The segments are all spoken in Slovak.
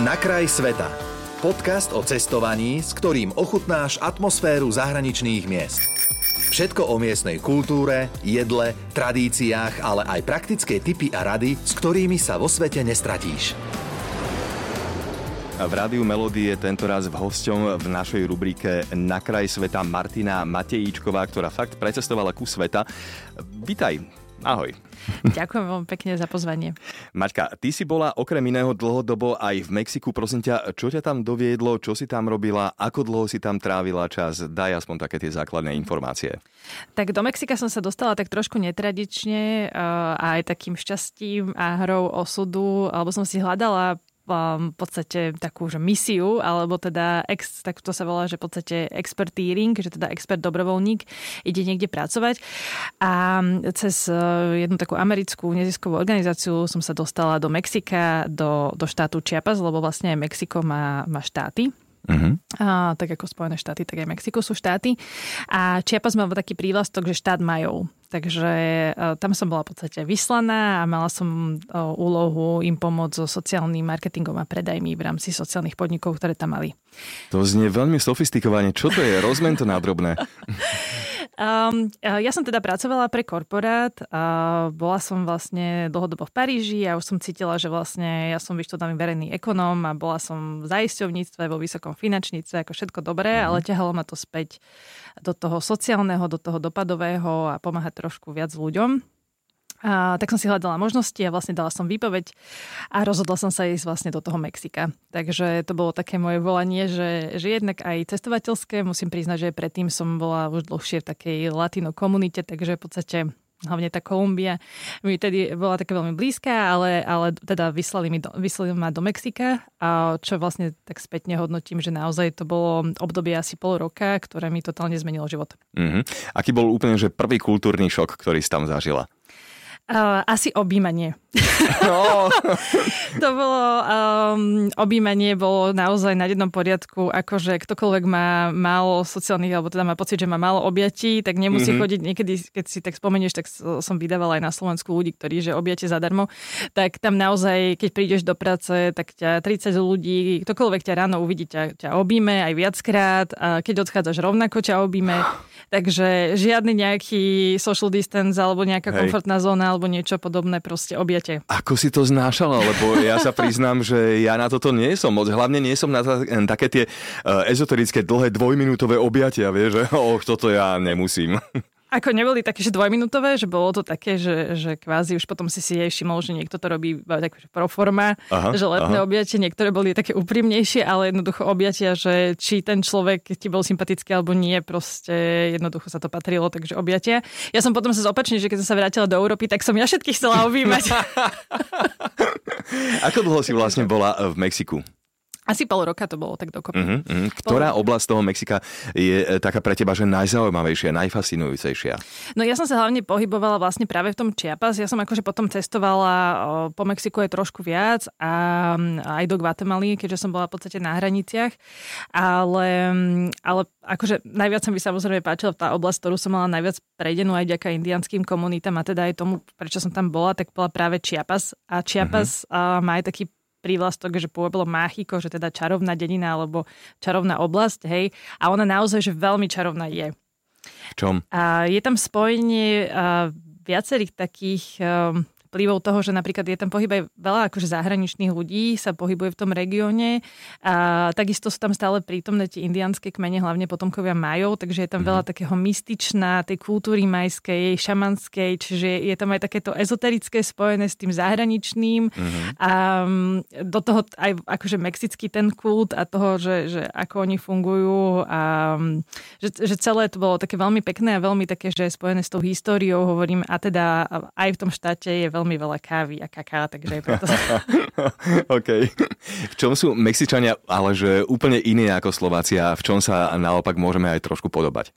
Na kraj sveta. Podcast o cestovaní, s ktorým ochutnáš atmosféru zahraničných miest. Všetko o miestnej kultúre, jedle, tradíciách, ale aj praktické tipy a rady, s ktorými sa vo svete nestratíš. V Rádiu Melody je tento raz v hosťom v našej rubrike Na kraj sveta Martina Matejíčková, ktorá fakt precestovala ku sveta. Vítaj, ahoj. Ďakujem veľmi pekne za pozvanie. Maťka, ty si bola okrem iného dlhodobo aj v Mexiku. Prosím ťa, čo ťa tam doviedlo, čo si tam robila, ako dlho si tam trávila čas? Daj aspoň také tie základné informácie. Tak do Mexika som sa dostala tak trošku netradične eh, a aj takým šťastím a hrou osudu, alebo som si hľadala v podstate takú že misiu, alebo teda ex, tak to sa volá, že v podstate expertíring, že teda expert dobrovoľník ide niekde pracovať. A cez uh, jednu takú americkú neziskovú organizáciu som sa dostala do Mexika, do, do štátu Chiapas, lebo vlastne aj Mexiko má, má štáty. Uh-huh. A, tak ako Spojené štáty, tak aj Mexiko sú štáty. A Chiapas má taký prívlastok, že štát majov. Takže uh, tam som bola v podstate vyslaná a mala som uh, úlohu im pomôcť so sociálnym marketingom a predajmi v rámci sociálnych podnikov, ktoré tam mali. To znie veľmi sofistikovane. Čo to je? Rozmen to na drobné. Um, ja som teda pracovala pre korporát, a bola som vlastne dlhodobo v Paríži a už som cítila, že vlastne ja som vyštudovaný verejný ekonóm a bola som v zaisťovníctve, vo vysokom finančníctve, ako všetko dobré, mm. ale ťahalo ma to späť do toho sociálneho, do toho dopadového a pomáhať trošku viac ľuďom. A, tak som si hľadala možnosti a vlastne dala som výpoveď a rozhodla som sa ísť vlastne do toho Mexika. Takže to bolo také moje volanie, že, že jednak aj cestovateľské, musím priznať, že predtým som bola už dlhšie v takej latino komunite, takže v podstate hlavne tá Kolumbia mi tedy bola také veľmi blízka, ale, ale teda vyslali, mi do, vyslali ma do Mexika, a čo vlastne tak spätne hodnotím, že naozaj to bolo obdobie asi pol roka, ktoré mi totálne zmenilo život. Mm-hmm. Aký bol úplne že prvý kultúrny šok, ktorý si tam zažila? Uh, asi objímanie. No. to bolo, um, objímanie bolo naozaj na jednom poriadku, akože ktokoľvek má málo sociálnych, alebo teda má pocit, že má málo objatí, tak nemusí mm-hmm. chodiť, niekedy, keď si tak spomenieš, tak som vydávala aj na Slovensku ľudí, ktorí, že objate zadarmo, tak tam naozaj, keď prídeš do práce, tak ťa 30 ľudí, ktokoľvek ťa ráno uvidí, ťa, ťa objíme aj viackrát, a keď odchádzaš rovnako ťa objíme, takže žiadny nejaký social distance alebo nejaká Hej. komfortná zóna alebo niečo podobné, proste objete. Ako si to znášala? Lebo ja sa priznám, že ja na toto nie som moc. Hlavne nie som na také tie uh, ezoterické dlhé dvojminútové objatia, vieš, že oh, toto ja nemusím. Ako neboli také, že dvojminútové, že bolo to také, že, že kvázi už potom si si jej všimol, že niekto to robí tak pro forma, aha, že letné aha. objatie, niektoré boli také úprimnejšie, ale jednoducho objatia, že či ten človek ti bol sympatický alebo nie, proste jednoducho sa to patrilo, takže objatia. Ja som potom sa zopačne, že keď som sa vrátila do Európy, tak som ja všetkých chcela objímať. Ako dlho si vlastne bola v Mexiku? Asi pol roka to bolo tak dokopy. Uh-huh, uh-huh. Ktorá pol... oblasť toho Mexika je e, taká pre teba, že najzaujímavejšia, najfascinujúcejšia? No ja som sa hlavne pohybovala vlastne práve v tom Chiapas. Ja som akože potom cestovala po Mexiku aj trošku viac a aj do Guatemaly, keďže som bola v podstate na hraniciach. Ale, ale akože najviac sa mi samozrejme páčila tá oblasť, ktorú som mala najviac prejdenú aj ďaká indianským komunitám a teda aj tomu, prečo som tam bola, tak bola práve Chiapas. A Chiapas uh-huh. má aj taký prívlastok, že pôvodilo Máchiko, že teda čarovná dedina alebo čarovná oblasť, hej. A ona naozaj, že veľmi čarovná je. V čom? A je tam spojenie viacerých takých vplyvov toho, že napríklad je tam pohyb aj veľa akože zahraničných ľudí sa pohybuje v tom regióne a takisto sú tam stále prítomné tie indianské kmene, hlavne potomkovia majov, takže je tam mm-hmm. veľa takého mystičná, tej kultúry majskej, šamanskej, čiže je tam aj takéto ezoterické spojené s tým zahraničným mm-hmm. a mm, do toho aj akože mexický ten kult a toho, že, že ako oni fungujú a mm, že, že celé to bolo také veľmi pekné a veľmi také, že je spojené s tou históriou, hovorím, a teda aj v tom štáte je veľmi veľmi veľa kávy a kaká, takže je preto... OK. V čom sú Mexičania ale že úplne iní ako Slovácia? V čom sa naopak môžeme aj trošku podobať?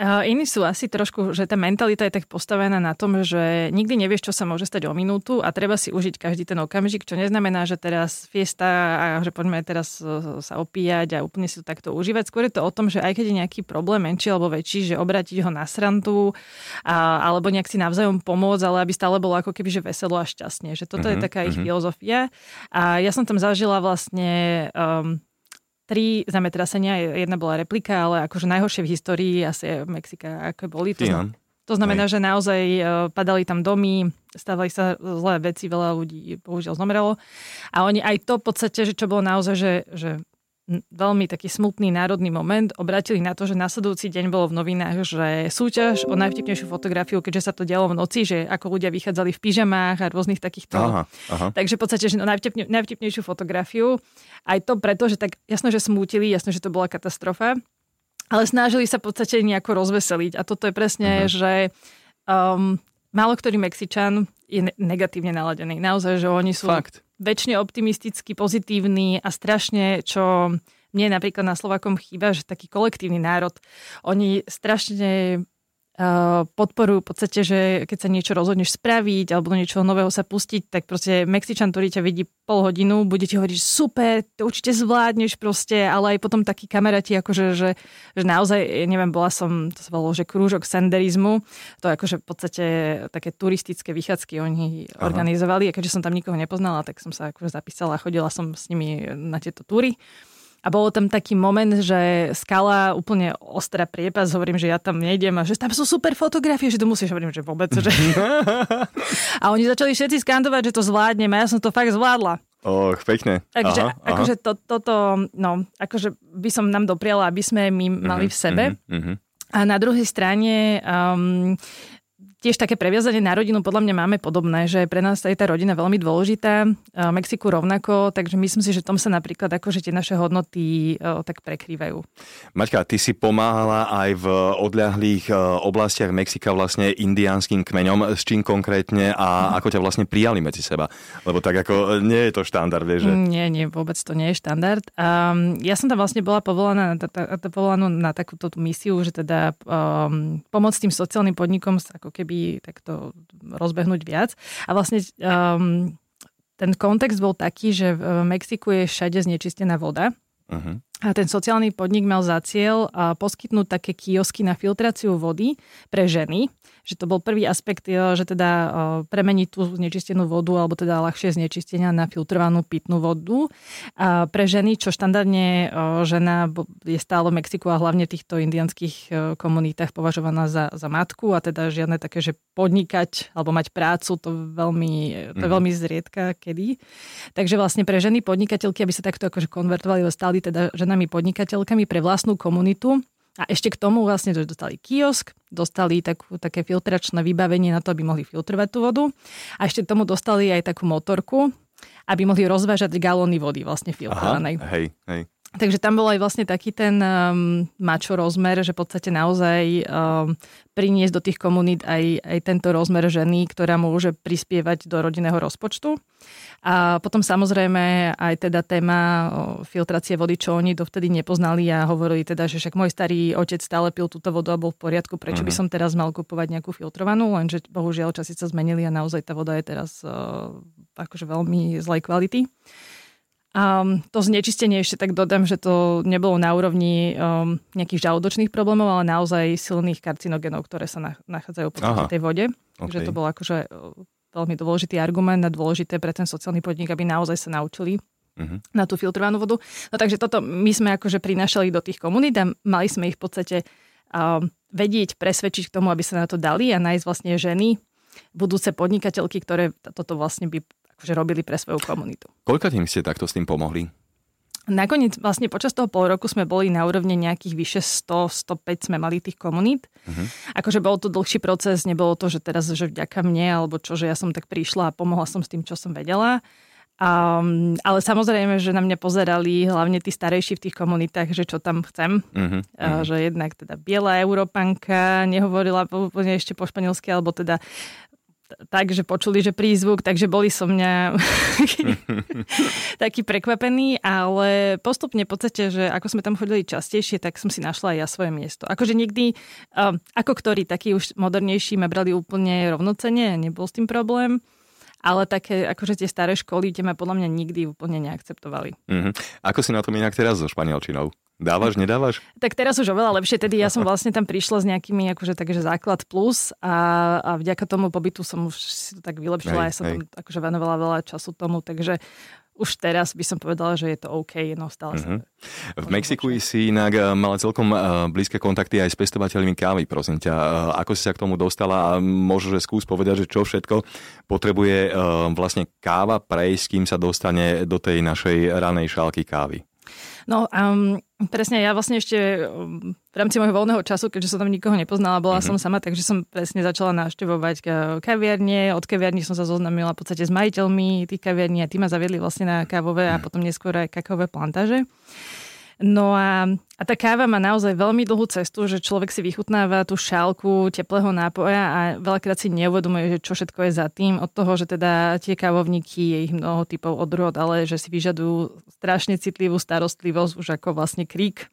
Uh, iní sú asi trošku, že tá mentalita je tak postavená na tom, že nikdy nevieš, čo sa môže stať o minútu a treba si užiť každý ten okamžik, čo neznamená, že teraz fiesta a že poďme teraz e, sa opíjať a úplne si to takto užívať. Skôr je to o tom, že aj keď je nejaký problém menší alebo väčší, že obrátiť ho na srandu a, alebo nejak si navzájom pomôcť, ale aby stále bolo ako keby že veselo a šťastne. Že toto mm-hmm, je taká ich mm-hmm. filozofia. A ja som tam zažila vlastne um, tri zemetrasenia, jedna bola replika, ale akože najhoršie v histórii asi Mexika, ako boli. To, znamená, to znamená, že naozaj uh, padali tam domy, stávali sa zlé veci, veľa ľudí bohužiaľ zomrelo. A oni aj to v podstate, že čo bolo naozaj, že, že veľmi taký smutný národný moment, obratili na to, že nasledujúci deň bolo v novinách, že súťaž o najvtipnejšiu fotografiu, keďže sa to dialo v noci, že ako ľudia vychádzali v pyžamách a rôznych takýchto. Aha, aha. Takže v podstate, že no, najvtipne, najvtipnejšiu fotografiu. Aj to preto, že tak jasno, že smútili, jasno, že to bola katastrofa, ale snažili sa v podstate nejako rozveseliť. A toto je presne, uh-huh. že um, málo ktorý Mexičan je negatívne naladený. Naozaj, že oni sú... Fakt väčšine optimisticky, pozitívny a strašne, čo mne napríklad na Slovakom chýba, že taký kolektívny národ. Oni strašne podporujú v podstate, že keď sa niečo rozhodneš spraviť alebo do niečoho nového sa pustiť, tak proste Mexičan, ktorý ťa vidí pol hodinu, bude ti hovoriť, super, to určite zvládneš proste, ale aj potom takí kamaráti, akože, že, že naozaj, neviem, bola som, to sa volalo, že krúžok senderizmu, to akože v podstate také turistické vychádzky oni Aha. organizovali a keďže som tam nikoho nepoznala, tak som sa akože zapísala a chodila som s nimi na tieto túry. A bolo tam taký moment, že skala úplne ostrá priepas, hovorím, že ja tam nejdem a že tam sú super fotografie, že to musíš, hovorím, že vôbec. Že... a oni začali všetci skandovať, že to zvládneme a ja som to fakt zvládla. Och, pekne. Takže aha, akože aha. To, toto, no, akože by som nám dopriala, aby sme my mali v sebe. Uh-huh, uh-huh. A na druhej strane um, tiež také previazanie na rodinu podľa mňa máme podobné, že pre nás je tá rodina veľmi dôležitá, Mexiku rovnako, takže myslím si, že tom sa napríklad akože tie naše hodnoty o, tak prekrývajú. Maťka, ty si pomáhala aj v odľahlých oblastiach Mexika vlastne indiánskym kmeňom, s čím konkrétne a ako ťa vlastne prijali medzi seba? Lebo tak ako nie je to štandard, vieš, že? Nie, nie, vôbec to nie je štandard. Um, ja som tam vlastne bola povolaná na, povolaná na takúto misiu, že teda um, pomôcť tým sociálnym podnikom ako keby keby takto rozbehnúť viac. A vlastne um, ten kontext bol taký, že v Mexiku je všade znečistená voda. Uh-huh. A ten sociálny podnik mal za cieľ poskytnúť také kiosky na filtráciu vody pre ženy, že to bol prvý aspekt, e, že teda e, premeniť tú znečistenú vodu alebo teda ľahšie znečistenia na filtrovanú pitnú vodu. A pre ženy, čo štandardne e, žena je stále v Mexiku a hlavne v týchto indianských komunitách považovaná za, za matku a teda žiadne také, že podnikať alebo mať prácu, to veľmi, to mhm. veľmi zriedka kedy. Takže vlastne pre ženy podnikateľky, aby sa takto akože konvertovali, stali teda ženami podnikateľkami pre vlastnú komunitu, a ešte k tomu vlastne dostali kiosk, dostali takú, také filtračné vybavenie na to, aby mohli filtrovať tú vodu. A ešte k tomu dostali aj takú motorku, aby mohli rozvážať galóny vody vlastne filtrovanej. Aha, hej, hej. Takže tam bol aj vlastne taký ten um, mačo rozmer, že v podstate naozaj um, priniesť do tých komunít aj, aj tento rozmer ženy, ktorá môže prispievať do rodinného rozpočtu. A potom samozrejme aj teda téma filtrácie vody, čo oni dovtedy nepoznali a hovorili teda, že však môj starý otec stále pil túto vodu a bol v poriadku, prečo uh-huh. by mhm. som teraz mal kupovať nejakú filtrovanú, lenže bohužiaľ časy sa zmenili a naozaj tá voda je teraz uh, akože veľmi zlej kvality. A to znečistenie ešte tak dodám, že to nebolo na úrovni um, nejakých žalúdočných problémov, ale naozaj silných karcinogénov, ktoré sa nachádzajú v tej vode. Okay. Že to bol akože uh, veľmi dôležitý argument a dôležité pre ten sociálny podnik, aby naozaj sa naučili uh-huh. na tú filtrovanú vodu. No takže toto my sme akože prinašali do tých komunít a mali sme ich v podstate um, vedieť, presvedčiť k tomu, aby sa na to dali a nájsť vlastne ženy, budúce podnikateľky, ktoré toto vlastne by akože robili pre svoju komunitu. Koľko tým ste takto s tým pomohli? Nakoniec vlastne počas toho pol roku sme boli na úrovni nejakých vyše 100, 105 sme mali tých komunít. Uh-huh. Akože bol to dlhší proces, nebolo to, že teraz, že vďaka mne, alebo čo, že ja som tak prišla a pomohla som s tým, čo som vedela. Um, ale samozrejme, že na mňa pozerali hlavne tí starejší v tých komunitách, že čo tam chcem. Uh-huh, uh-huh. Že jednak teda biela Európanka, nehovorila úplne ešte po španielsky, alebo teda tak, že počuli, že prízvuk, takže boli so mňa takí prekvapení, ale postupne v podstate, že ako sme tam chodili častejšie, tak som si našla aj ja svoje miesto. Akože nikdy, um, ako ktorí takí už modernejší ma brali úplne rovnocene, nebol s tým problém ale také akože tie staré školy, tie ma podľa mňa nikdy úplne neakceptovali. Mm-hmm. Ako si na tom inak teraz so španielčinou? Dávaš, nedávaš? Tak teraz už oveľa lepšie. Tedy ja som vlastne tam prišla s nejakými akože takže základ plus a, a vďaka tomu pobytu som už si to tak vylepšila. Hej, ja som hej. tam akože venovala veľa času tomu, takže už teraz by som povedala, že je to OK, no stále mm-hmm. V Mexiku si inak eh, mala celkom eh, blízke kontakty aj s pestovateľmi kávy, prosím ťa. Eh, ako si sa k tomu dostala a možno, že skús povedať, že čo všetko potrebuje vlastne káva prejsť, kým sa dostane do tej našej ranej šálky kávy? No um, presne, ja vlastne ešte um, v rámci môjho voľného času, keďže som tam nikoho nepoznala, bola mm-hmm. som sama, takže som presne začala navštevovať kaviarne. Od kaviarní som sa zoznamila v podstate s majiteľmi tých kaviarní a tí ma zaviedli vlastne na kávové a mhm. potom neskôr aj kakaové plantáže. No a, a tá káva má naozaj veľmi dlhú cestu, že človek si vychutnáva tú šálku teplého nápoja a veľakrát si neuvedomuje, že čo všetko je za tým. Od toho, že teda tie kávovníky, je ich mnoho typov odrod, ale že si vyžadujú strašne citlivú starostlivosť, už ako vlastne krík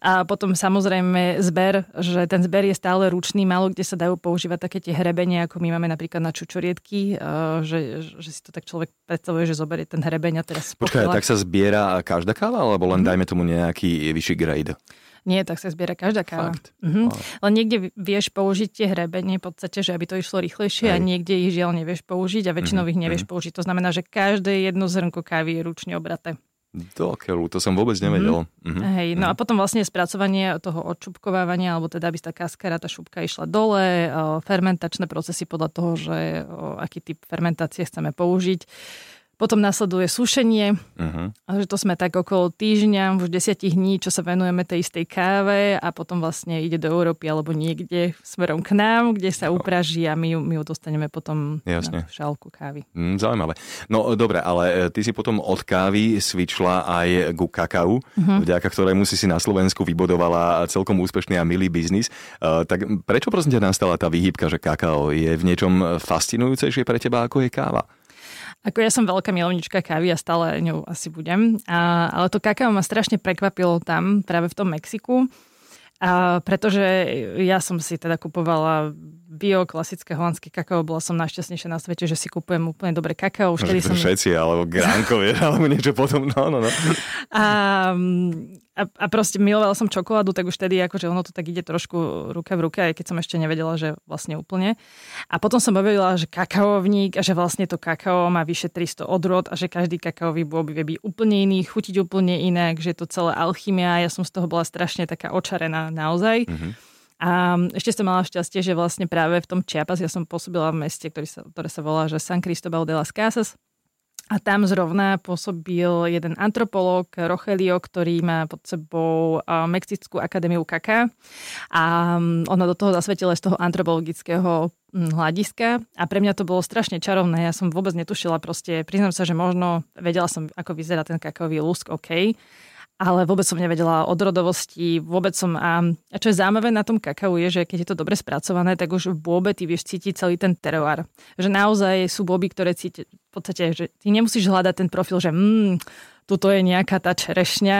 a potom samozrejme zber, že ten zber je stále ručný, málo kde sa dajú používať také tie hrebenie, ako my máme napríklad na čučoriedky, že, že si to tak človek predstavuje, že zoberie ten hrebeň a teraz Počkaj, tak sa zbiera každá káva, alebo len mm. dajme tomu nejaký vyšší grade? Nie, tak sa zbiera každá káva. Fakt. Mhm. Len niekde vieš použiť tie hrebenie v podstate, že aby to išlo rýchlejšie Hej. a niekde ich žiaľ nevieš použiť a väčšinou mm-hmm. ich nevieš mm-hmm. použiť. To znamená, že každé jedno zrnko kávy je ručne obraté. Do keľu, to som vôbec nevedel. Mm-hmm. Mm-hmm. Hej, no mm-hmm. a potom vlastne spracovanie toho odšupkovávania, alebo teda aby tá kaskara, tá šupka išla dole, fermentačné procesy podľa toho, že aký typ fermentácie chceme použiť. Potom nasleduje sušenie, uh-huh. a že to sme tak okolo týždňa, už desiatich dní, čo sa venujeme tej istej káve a potom vlastne ide do Európy alebo niekde smerom k nám, kde sa upraží a my my ju dostaneme potom Jasne. na šálku kávy. Mm, zaujímavé. No dobre, ale e, ty si potom od kávy svičla aj ku kakau, uh-huh. vďaka ktorému si si na Slovensku vybodovala celkom úspešný a milý biznis. Uh, tak prečo prosím ťa nastala tá výhybka, že kakao je v niečom fascinujúcejšie pre teba ako je káva? Ako ja som veľká milovnička kávy a stále ňou asi budem. A, ale to kakao ma strašne prekvapilo tam, práve v tom Mexiku. A pretože ja som si teda kupovala bio, klasické holandské kakao, bola som najšťastnejšia na svete, že si kupujem úplne dobré kakao. Už som... Všetci, alebo gránko, alebo niečo potom, no, no, no. A, a, a proste milovala som čokoládu, tak už tedy akože ono to tak ide trošku ruka v ruke, aj keď som ešte nevedela, že vlastne úplne. A potom som objavila, že kakaovník a že vlastne to kakao má vyše 300 odrod a že každý kakaový bôb vie byť úplne iný, chutiť úplne inak, že je to celé alchymia. Ja som z toho bola strašne taká očarená naozaj. Mm-hmm. A ešte som mala šťastie, že vlastne práve v tom Chiapas ja som pôsobila v meste, ktorý sa, ktoré sa volá že San Cristobal de las Casas a tam zrovna pôsobil jeden antropolog, Rogelio, ktorý má pod sebou Mexickú akadémiu KK. A ona do toho zasvetila z toho antropologického hľadiska a pre mňa to bolo strašne čarovné. Ja som vôbec netušila proste, priznám sa, že možno vedela som, ako vyzerá ten kakaový lusk, OK, ale vôbec som nevedela o odrodovosti, vôbec som... A, a čo je zaujímavé na tom kakao je, že keď je to dobre spracované, tak už v bôbe ty vieš cítiť celý ten teroár. Že naozaj sú boby, ktoré cíti v podstate, že ty nemusíš hľadať ten profil, že mm, tuto je nejaká tá čerešňa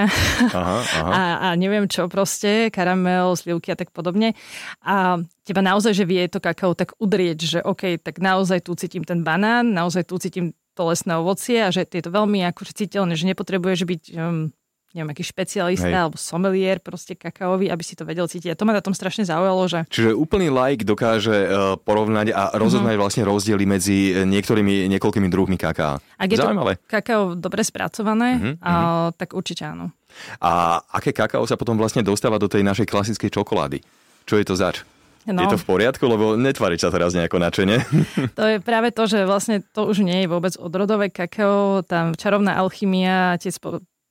aha, aha. A, a neviem čo proste, karamel, slivky a tak podobne. A teba naozaj, že vie to kakao tak udrieť, že OK, tak naozaj tu cítim ten banán, naozaj tu cítim to lesné ovocie a že je to veľmi akože citeľné, že nepotrebuješ byť um, neviem, aký špecialista Hej. alebo somelier proste kakaový, aby si to vedel cítiť. A to ma na tom strašne zaujalo, že... Čiže úplný like dokáže uh, porovnať a rozoznať uh-huh. vlastne rozdiely medzi e, niektorými, niekoľkými druhmi kaká. Ak je Zaujímavé. to kakao dobre spracované, uh-huh, uh, tak určite áno. A aké kakao sa potom vlastne dostáva do tej našej klasickej čokolády? Čo je to zač? No. Je to v poriadku, lebo netváriť sa teraz nejako načene. To je práve to, že vlastne to už nie je vôbec odrodové kakao, tam čarovná alchymia, tie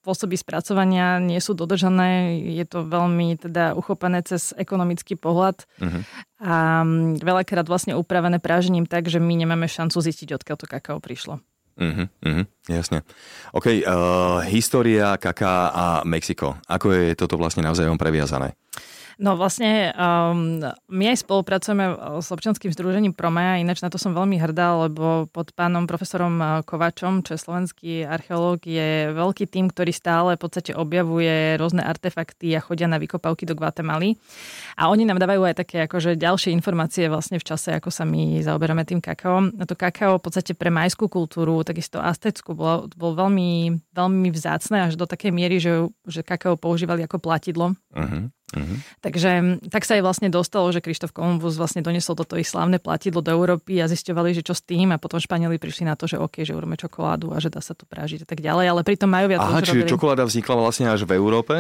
spôsoby spracovania nie sú dodržané. Je to veľmi teda uchopené cez ekonomický pohľad uh-huh. a mm, veľakrát vlastne upravené prážením tak, že my nemáme šancu zistiť, odkiaľ to kakao prišlo. Uh-huh, uh-huh. Jasne. OK, uh, história, kaká a Mexiko. Ako je toto vlastne navzájom previazané? No vlastne um, my aj spolupracujeme s občianským združením Promea, ináč na to som veľmi hrdá, lebo pod pánom profesorom uh, Kovačom, čo je slovenský archeológ, je veľký tým, ktorý stále v podstate objavuje rôzne artefakty a chodia na vykopavky do Guatemaly. A oni nám dávajú aj také akože ďalšie informácie vlastne v čase, ako sa my zaoberáme tým kakaom. A to kakao v podstate pre majskú kultúru, takisto azteckú, bolo, bolo veľmi, veľmi vzácne až do takej miery, že, že kakao používali ako platidlo. Uh-huh. Uh-huh. Takže tak sa aj vlastne dostalo, že Krištof Kolumbus vlastne donesol toto ich slávne platidlo do Európy a zisťovali, že čo s tým a potom Španieli prišli na to, že OK, že urobíme čokoládu a že dá sa to pražiť a tak ďalej, ale pritom majú viac Aha, čiže robili... čokoláda vznikla vlastne až v Európe?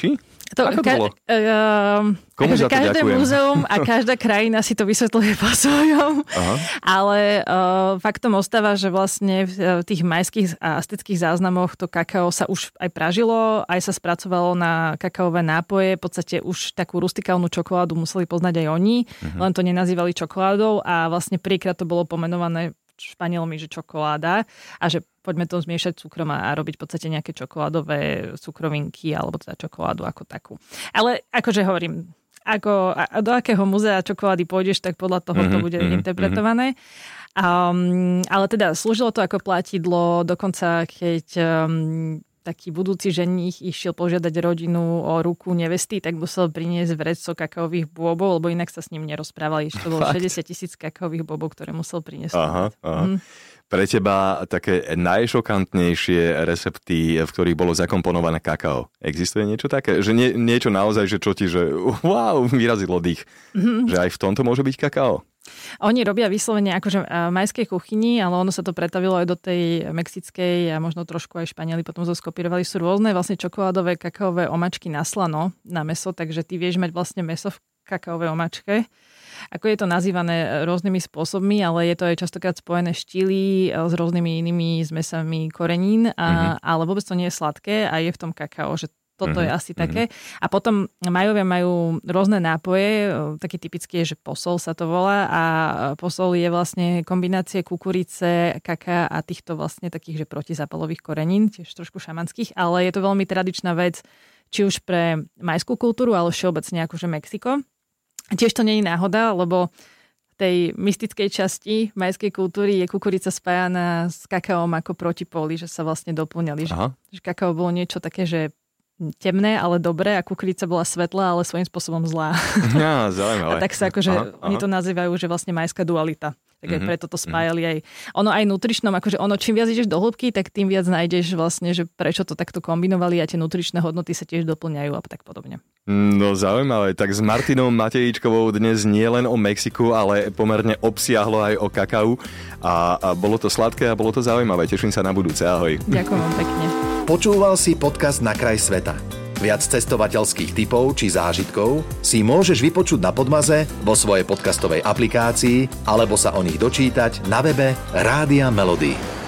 Či? To, Ako to bolo? Uh, Komu za to každé ďakujem? múzeum a každá krajina si to vysvetľuje po svojom. Aha. Ale uh, faktom ostáva, že vlastne v tých majských a astických záznamoch to kakao sa už aj pražilo, aj sa spracovalo na kakaové nápoje. V podstate už takú rustikálnu čokoládu museli poznať aj oni, uh-huh. len to nenazývali čokoládou a vlastne príkrát to bolo pomenované Španielmi, že čokoláda a že poďme to zmiešať cukrom a robiť v podstate nejaké čokoládové cukrovinky alebo teda čokoládu ako takú. Ale akože hovorím, ako, a do akého muzea čokolády pôjdeš, tak podľa toho to bude mm-hmm, interpretované. Um, ale teda slúžilo to ako platidlo, dokonca keď um, taký budúci ženích išiel požiadať rodinu o ruku nevesty, tak musel priniesť vrecko kakaových bôbov, lebo inak sa s ním nerozprávali. Ešte to bolo 60 tisíc kakaových bôbov, ktoré musel priniesť. Aha, aha. Mm. Pre teba také najšokantnejšie recepty, v ktorých bolo zakomponované kakao. Existuje niečo také? Že nie, niečo naozaj, že čo ti, že wow, vyrazilo dých. Mm-hmm. Že aj v tomto môže byť kakao? Oni robia vyslovene akože majskej kuchyni, ale ono sa to pretavilo aj do tej mexickej a možno trošku aj Španieli potom zo skopírovali. Sú rôzne vlastne čokoládové kakaové omačky na slano, na meso, takže ty vieš mať vlastne meso v kakaovej omačke. Ako je to nazývané rôznymi spôsobmi, ale je to aj častokrát spojené štýly s rôznymi inými zmesami korenín, a, mm-hmm. ale vôbec to nie je sladké a je v tom kakao, že toto mm-hmm. je asi mm-hmm. také. A potom majovia majú rôzne nápoje, taký typický je, že posol sa to volá a posol je vlastne kombinácie kukurice, kaká a týchto vlastne takých, že protizápalových korenín, tiež trošku šamanských, ale je to veľmi tradičná vec, či už pre majskú kultúru, ale všeobecne akože Mexiko. Tiež to nie je náhoda, lebo tej mystickej časti majskej kultúry je kukurica spájana s kakaom ako protipóly, že sa vlastne doplňali. Že, že kakao bolo niečo také, že temné, ale dobré a kukurica bola svetlá, ale svojím spôsobom zlá. Ja, zaujímavé. A tak sa akože, aha, aha. oni to nazývajú, že vlastne majská dualita. Tak mm-hmm. aj preto to spájali aj. Ono aj nutričnom, akože ono čím viac ideš do hĺbky, tak tým viac nájdeš vlastne, že prečo to takto kombinovali a tie nutričné hodnoty sa tiež doplňajú a tak podobne. No zaujímavé, tak s Martinou Matejíčkovou dnes nie len o Mexiku, ale pomerne obsiahlo aj o kakau a, a bolo to sladké a bolo to zaujímavé. Teším sa na budúce, ahoj. Ďakujem vám pekne. Počúval si podcast Na kraj sveta. Viac cestovateľských typov či zážitkov si môžeš vypočuť na Podmaze, vo svojej podcastovej aplikácii alebo sa o nich dočítať na webe Rádia Melody.